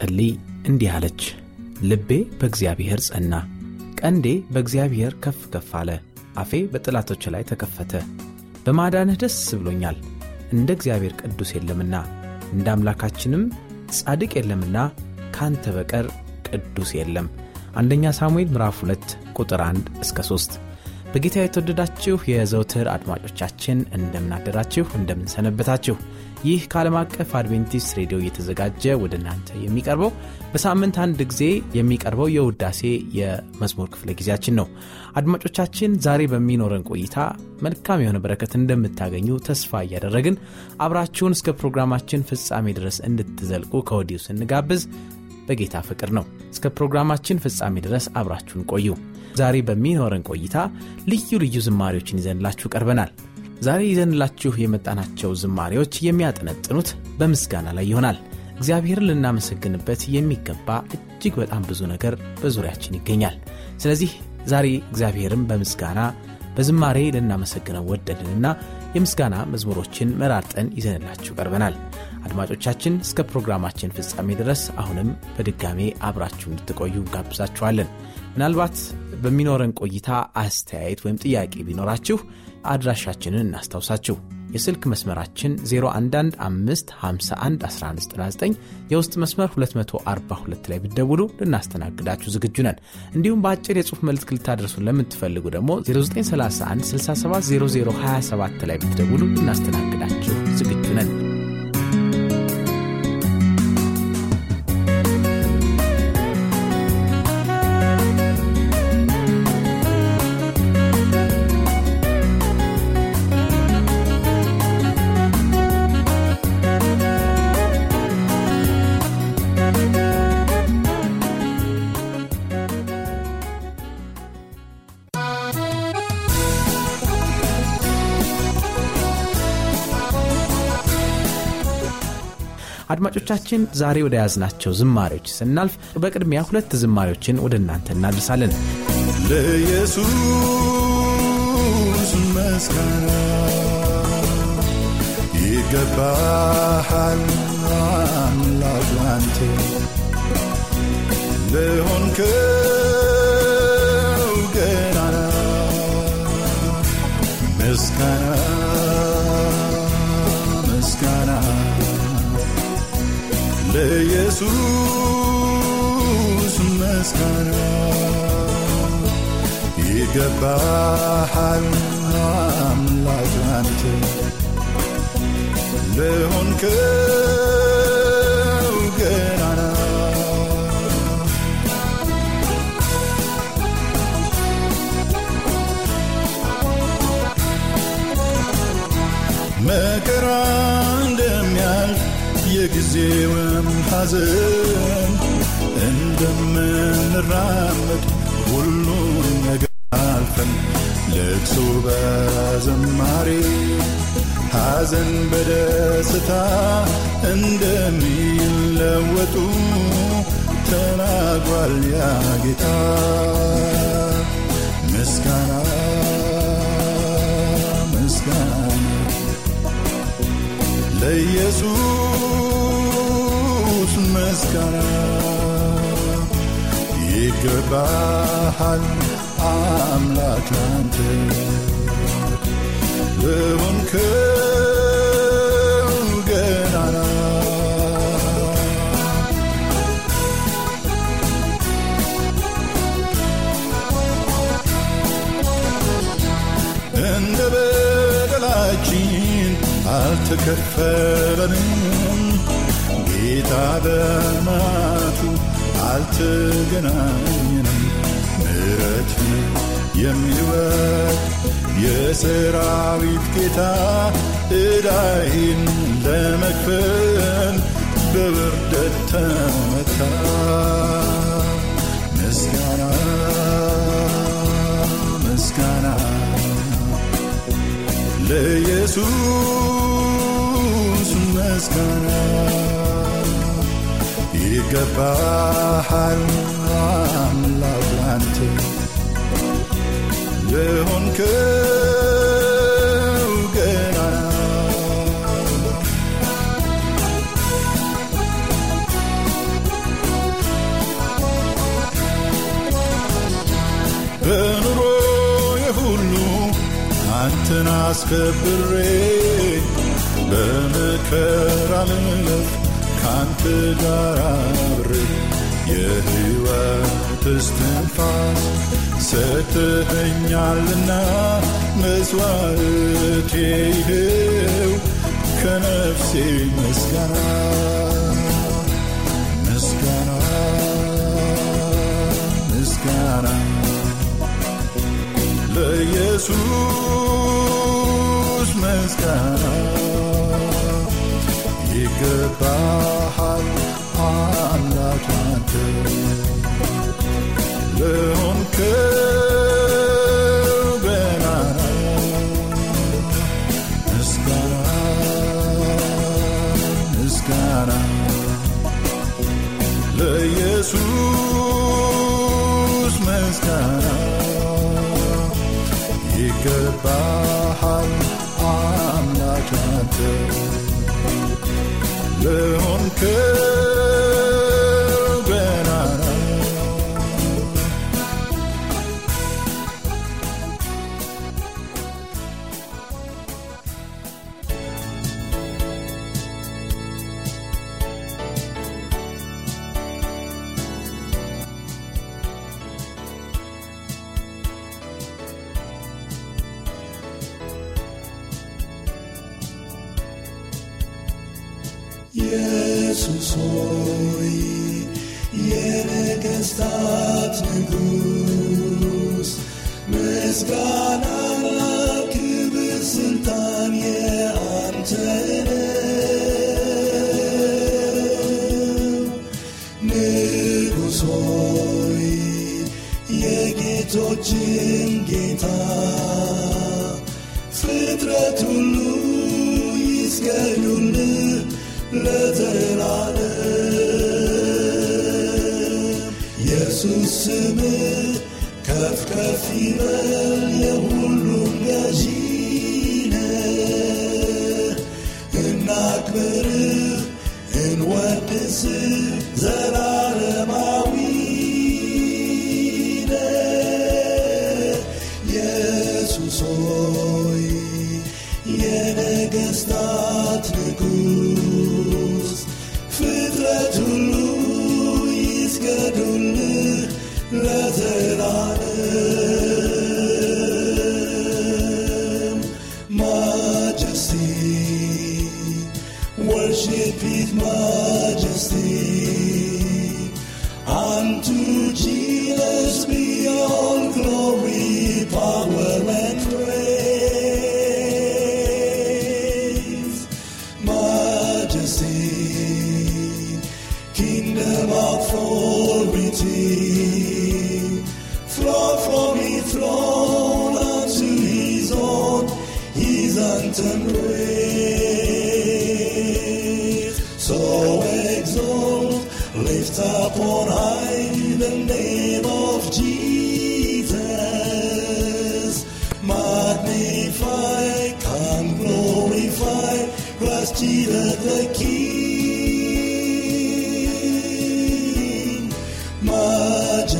ስትጸልይ እንዲህ አለች፣ ልቤ በእግዚአብሔር ጸና፣ ቀንዴ በእግዚአብሔር ከፍ ከፍ አለ። አፌ በጠላቶች ላይ ተከፈተ። በማዳንህ ደስ ብሎኛል። እንደ እግዚአብሔር ቅዱስ የለምና እንደ አምላካችንም ጻድቅ የለምና ካንተ በቀር ቅዱስ የለም። አንደኛ ሳሙኤል ምዕራፍ 2 ቁጥር 1 እስከ 3 በጌታ የተወደዳችሁ የዘውትር አድማጮቻችን እንደምናደራችሁ እንደምንሰነበታችሁ ይህ ከዓለም አቀፍ አድቬንቲስት ሬዲዮ እየተዘጋጀ ወደ እናንተ የሚቀርበው በሳምንት አንድ ጊዜ የሚቀርበው የውዳሴ የመዝሙር ክፍለ ጊዜያችን ነው። አድማጮቻችን ዛሬ በሚኖረን ቆይታ መልካም የሆነ በረከት እንደምታገኙ ተስፋ እያደረግን አብራችሁን እስከ ፕሮግራማችን ፍጻሜ ድረስ እንድትዘልቁ ከወዲሁ ስንጋብዝ በጌታ ፍቅር ነው። እስከ ፕሮግራማችን ፍጻሜ ድረስ አብራችሁን ቆዩ። ዛሬ በሚኖረን ቆይታ ልዩ ልዩ ዝማሬዎችን ይዘንላችሁ ቀርበናል ዛሬ ይዘንላችሁ የመጣናቸው ዝማሬዎች የሚያጠነጥኑት በምስጋና ላይ ይሆናል። እግዚአብሔርን ልናመሰግንበት የሚገባ እጅግ በጣም ብዙ ነገር በዙሪያችን ይገኛል። ስለዚህ ዛሬ እግዚአብሔርን በምስጋና በዝማሬ ልናመሰግነው ወደድንና የምስጋና መዝሙሮችን መራርጠን ይዘንላችሁ ቀርበናል። አድማጮቻችን እስከ ፕሮግራማችን ፍጻሜ ድረስ አሁንም በድጋሜ አብራችሁ እንድትቆዩ እንጋብዛችኋለን። ምናልባት በሚኖረን ቆይታ አስተያየት ወይም ጥያቄ ቢኖራችሁ አድራሻችንን እናስታውሳችሁ። የስልክ መስመራችን 0115511199 የውስጥ መስመር 242 ላይ ብደውሉ ልናስተናግዳችሁ ዝግጁ ነን። እንዲሁም በአጭር የጽሑፍ መልእክት ልታደርሱን ለምትፈልጉ ደግሞ 0931 670027 ላይ ብትደውሉ ልናስተናግዳችሁ ዝግጁ ነን አድማጮቻችን ዛሬ ወደ ያዝናቸው ዝማሬዎች ስናልፍ በቅድሚያ ሁለት ዝማሬዎችን ወደ እናንተ እናደርሳለን። ለኢየሱስ መስጋና ይገባሃል አምላክ ላንተ ለሆንከው ገናና ምስጋና ለኢየሱስ መስጋና ይገባሃል አምላክ አንተ ለሆንከው ገናና። መከራ የጊዜውም ሐዘን እንደምንራመድ ሁሉን ነገር አልፈን ለቅሶ በዘማሬ ሐዘን በደስታ እንደሚለወጡ ተናግሯል ያ ጌታ። ምስጋና ምስጋና ለኢየሱስ ምስጋና ይገባሃል አምላክ ላንተ ለሆንክው እንደ በደላችን አልተከፈለንም። ጌታ በማቱ አልተገናኘንም ምረት የሚወድ የሰራዊት ጌታ ዕዳይን ለመክፈል በውርደት ተመታ። ምስጋና ምስጋና ለኢየሱስ ምስጋና ይገባሃል አምላክ ላንተ ለሆንከው ገናና አንተን አስከብሬ በመከራ ልለፍ ካንተ ጋር አብሬ የሕይወት እስትንፋስ ሰጥተኸኛልና መስዋዕቴ ይኸው ከነፍሴ ምስጋና ምስጋና ምስጋና ለኢየሱስ ምስጋና ይገባሃል አምላክ አንተ ለሆንከው ገናና ምስጋና ምስጋና ለኢየሱስ ምስጋና ይገባሃል አምላክ አንተ ለሆንከው ከፍ ይበል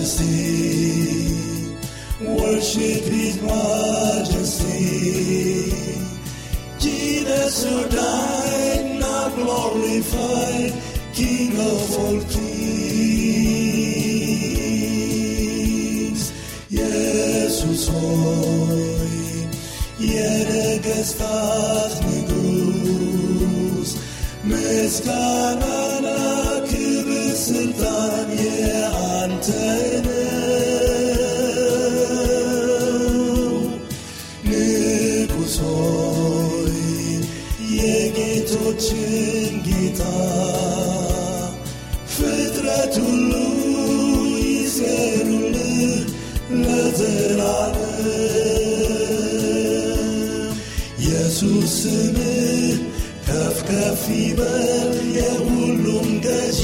majesty. Worship His majesty. Jesus who died, now glorified, King of all kings. Jesus a yere gestas negus, mescana. ስምህ ከፍ ከፍ ይበል የሁሉም ገዢ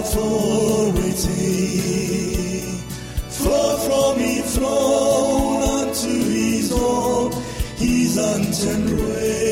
authority flow from his throne unto his own, his untamed ways.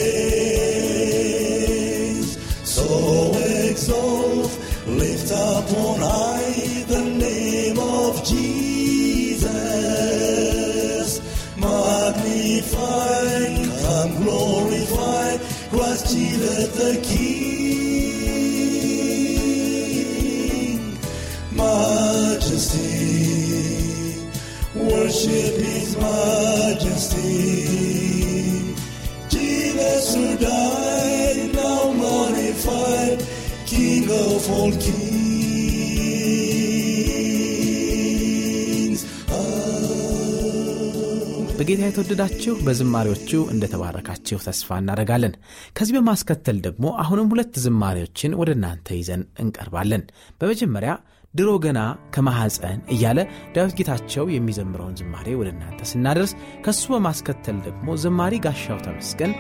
በጌታ የተወደዳችሁ በዝማሬዎቹ እንደተባረካችሁ ተስፋ እናደርጋለን። ከዚህ በማስከተል ደግሞ አሁንም ሁለት ዝማሬዎችን ወደ እናንተ ይዘን እንቀርባለን። በመጀመሪያ ድሮ ገና ከማሐፀን እያለ ዳዊት ጌታቸው የሚዘምረውን ዝማሬ ወደ እናንተ ስናደርስ ከሱ በማስከተል ደግሞ ዘማሪ ጋሻው ተመስገን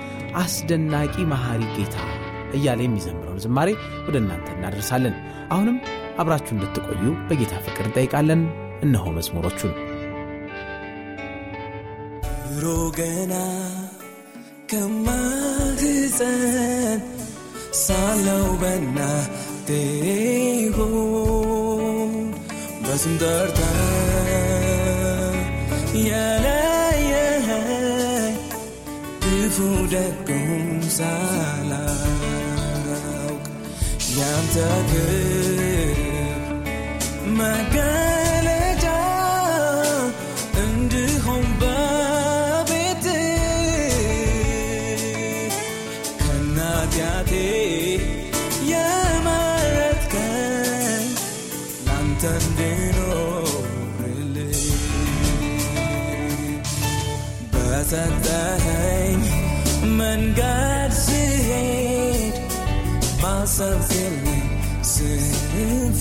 አስደናቂ መሐሪ ጌታ እያለ የሚዘምረውን ዝማሬ ወደ እናንተ እናደርሳለን። አሁንም አብራችሁ እንድትቆዩ በጌታ ፍቅር እንጠይቃለን። እነሆ መዝሙሮቹን ድሮ ገና ከማህፀን ሳለው በናቴ ሆድ በስም ጠርተህ የለየኸኝ ክፉ ደጉም ሳላውቅ ያንተ ክብር መገለጫ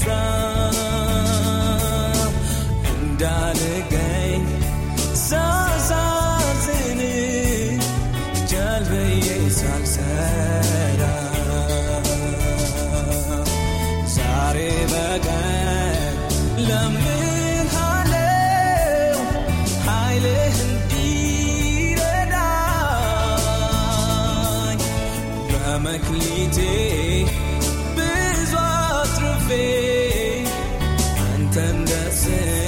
ስፍራ እንዳልገኝ ሳሳዝን ሳልሰራ ዛሬ በቀን ለምንሃለው ኃይልህ እንዲረዳኝ በመክሊቴ ብዙ አትርፌ አንተን ደስ እንዳሰኝ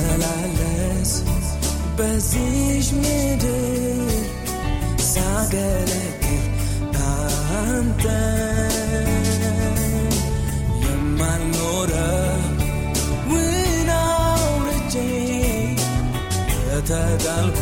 ስመላለስ በዚሽ ምድር ሳገለግል አንተ የማልኖረውን አውርጄ የተዳልኩ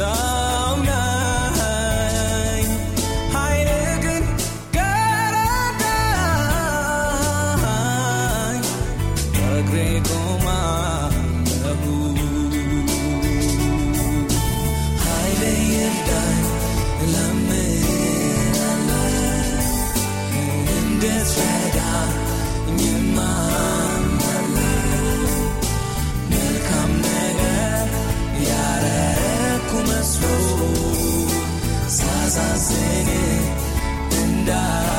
sun. as I sing it and die.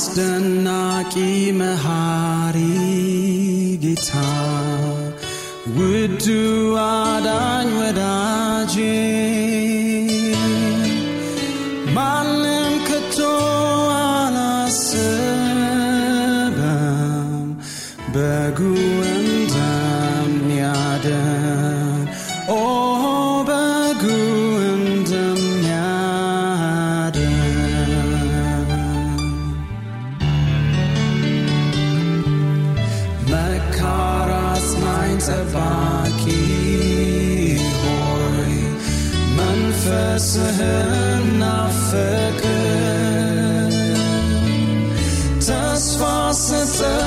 አስደናቂ መሃሪ ጌታ ውዱ sense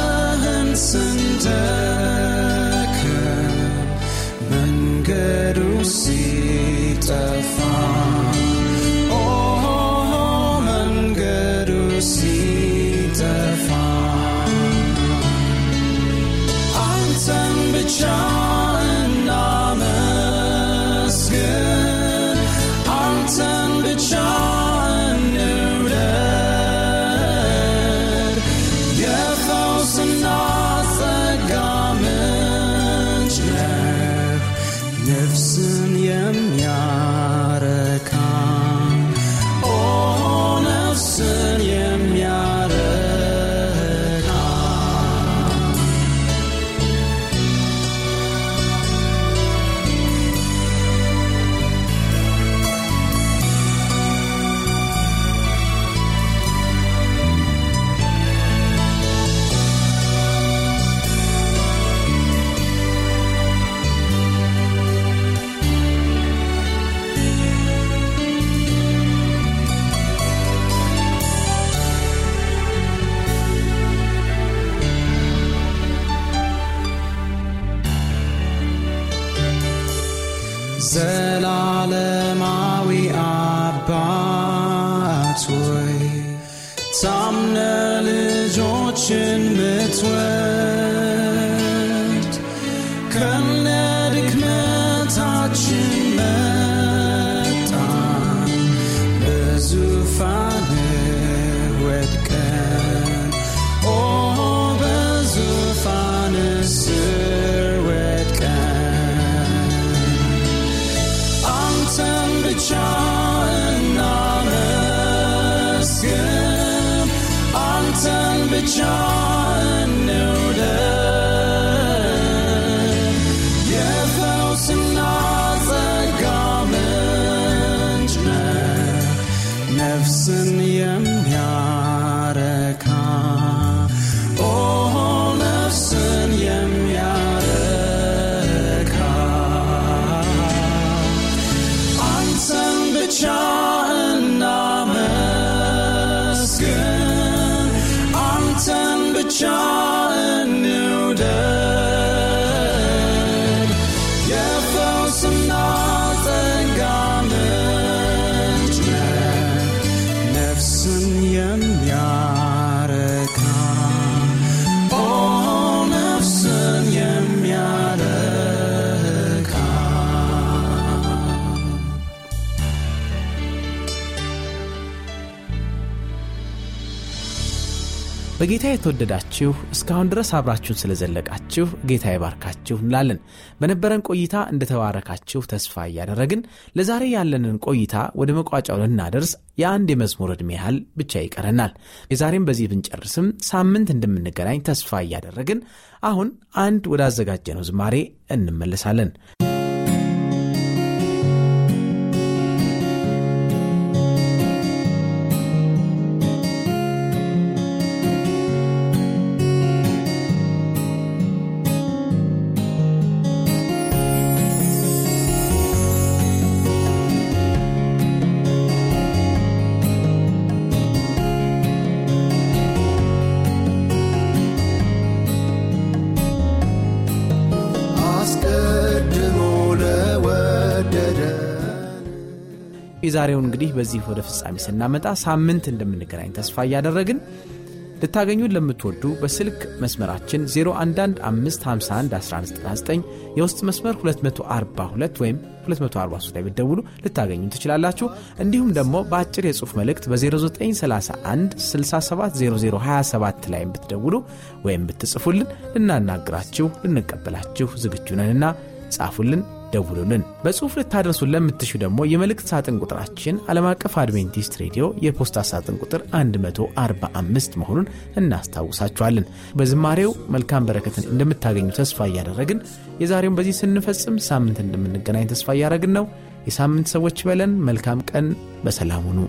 በጌታ የተወደዳችሁ እስካሁን ድረስ አብራችሁን ስለዘለቃችሁ ጌታ ይባርካችሁ እንላለን። በነበረን ቆይታ እንደተባረካችሁ ተስፋ እያደረግን ለዛሬ ያለንን ቆይታ ወደ መቋጫው ልናደርስ የአንድ የመዝሙር ዕድሜ ያህል ብቻ ይቀረናል። የዛሬም በዚህ ብንጨርስም ሳምንት እንደምንገናኝ ተስፋ እያደረግን አሁን አንድ ወዳዘጋጀነው ዝማሬ እንመለሳለን። የዛሬውን እንግዲህ በዚህ ወደ ፍጻሜ ስናመጣ ሳምንት እንደምንገናኝ ተስፋ እያደረግን ልታገኙን ለምትወዱ በስልክ መስመራችን 0115511199 የውስጥ መስመር 242 ወይም 243 ላይ ብትደውሉ ልታገኙ ትችላላችሁ። እንዲሁም ደግሞ በአጭር የጽሑፍ መልእክት በ0931 670027 ላይ ብትደውሉ ወይም ብትጽፉልን ልናናግራችሁ ልንቀበላችሁ ዝግጁ ነንና ጻፉልን፣ ደውሉልን። በጽሑፍ ልታደርሱን ለምትሹ ደግሞ የመልእክት ሳጥን ቁጥራችን ዓለም አቀፍ አድቬንቲስት ሬዲዮ የፖስታ ሳጥን ቁጥር 145 መሆኑን እናስታውሳችኋለን። በዝማሬው መልካም በረከትን እንደምታገኙ ተስፋ እያደረግን የዛሬውን በዚህ ስንፈጽም ሳምንት እንደምንገናኝ ተስፋ እያደረግን ነው። የሳምንት ሰዎች በለን። መልካም ቀን፣ በሰላም ሁኑ።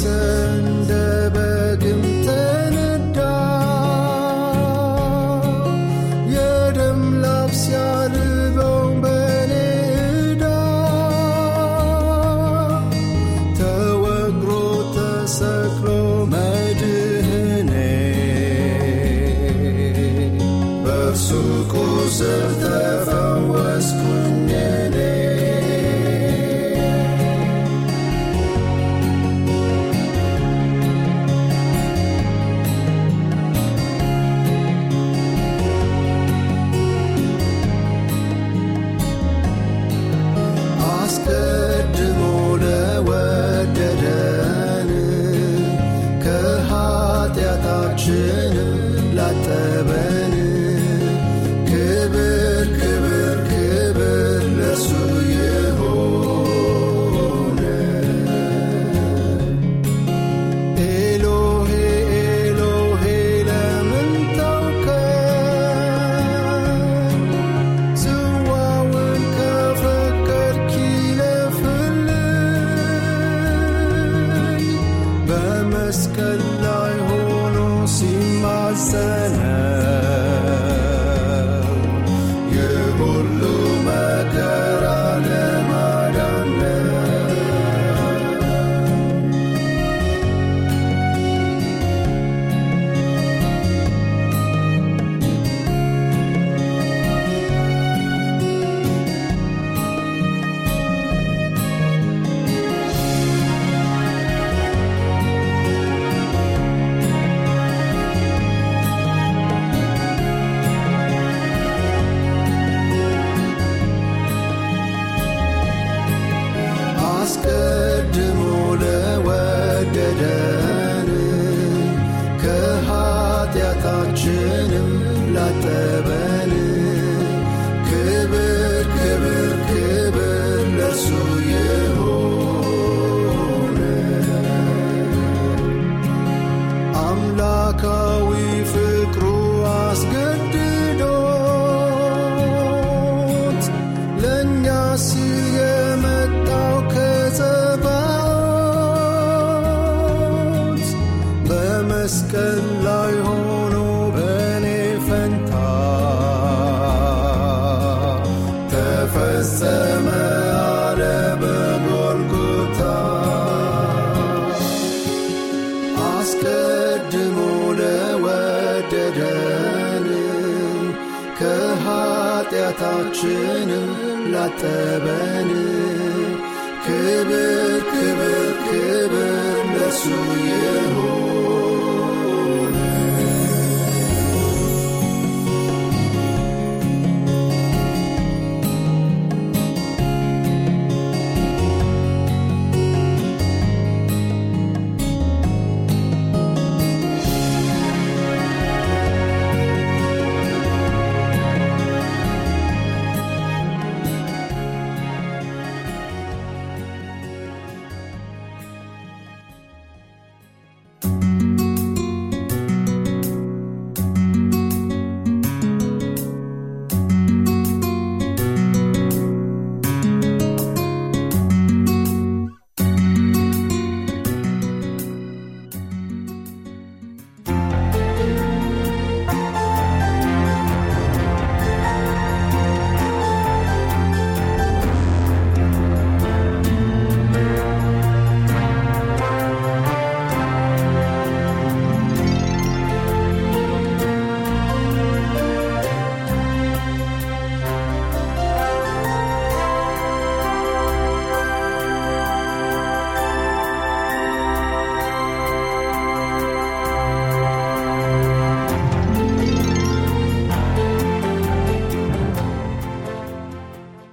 sun. 雪 ላጠበን ክብር ክብር ክብር ለሱ ይሁን